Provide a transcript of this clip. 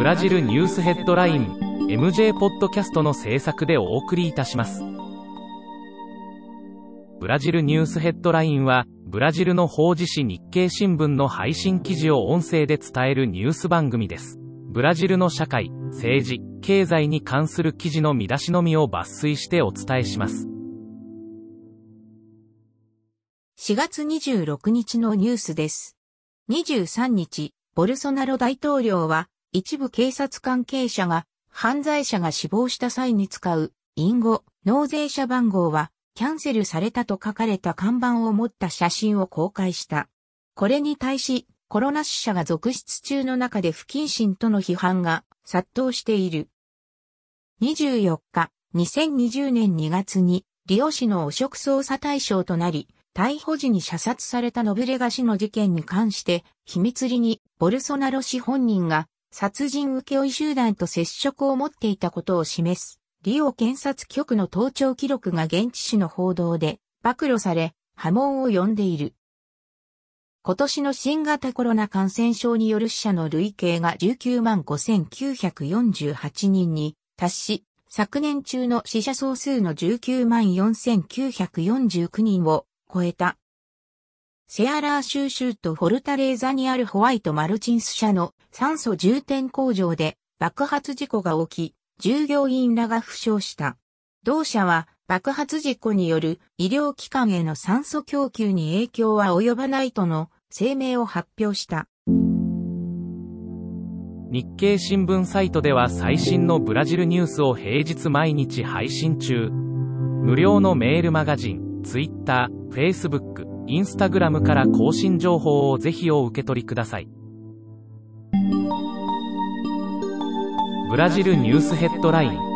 ブラジルニュースヘッドライン MJ ポッドキャストの制作でお送りいたします。ブラジルニュースヘッドラインはブラジルの法事紙日経新聞の配信記事を音声で伝えるニュース番組です。ブラジルの社会政治経済に関する記事の見出しのみを抜粋してお伝えします。4月26日のニュースです。23日、ボルソナロ大統領は、一部警察関係者が、犯罪者が死亡した際に使う、隠語、納税者番号は、キャンセルされたと書かれた看板を持った写真を公開した。これに対し、コロナ死者が続出中の中で不謹慎との批判が殺到している。24日、2020年2月に、リオ市の汚職捜査対象となり、逮捕時に射殺されたノブレガ氏の事件に関して、秘密裏にボルソナロ氏本人が殺人請負集団と接触を持っていたことを示す、リオ検察局の盗聴記録が現地紙の報道で暴露され、波紋を呼んでいる。今年の新型コロナ感染症による死者の累計が19万5948人に達し、昨年中の死者総数の19万4949人を超えた。セアラー州州とフォルタレーザにあるホワイトマルチンス社の酸素充填工場で爆発事故が起き、従業員らが負傷した。同社は爆発事故による医療機関への酸素供給に影響は及ばないとの声明を発表した。日経新聞サイトでは最新のブラジルニュースを平日毎日配信中。無料のメールマガジン、Twitter、Facebook、インスタグラムから更新情報をぜひお受け取りください。ブラジルニュースヘッドライン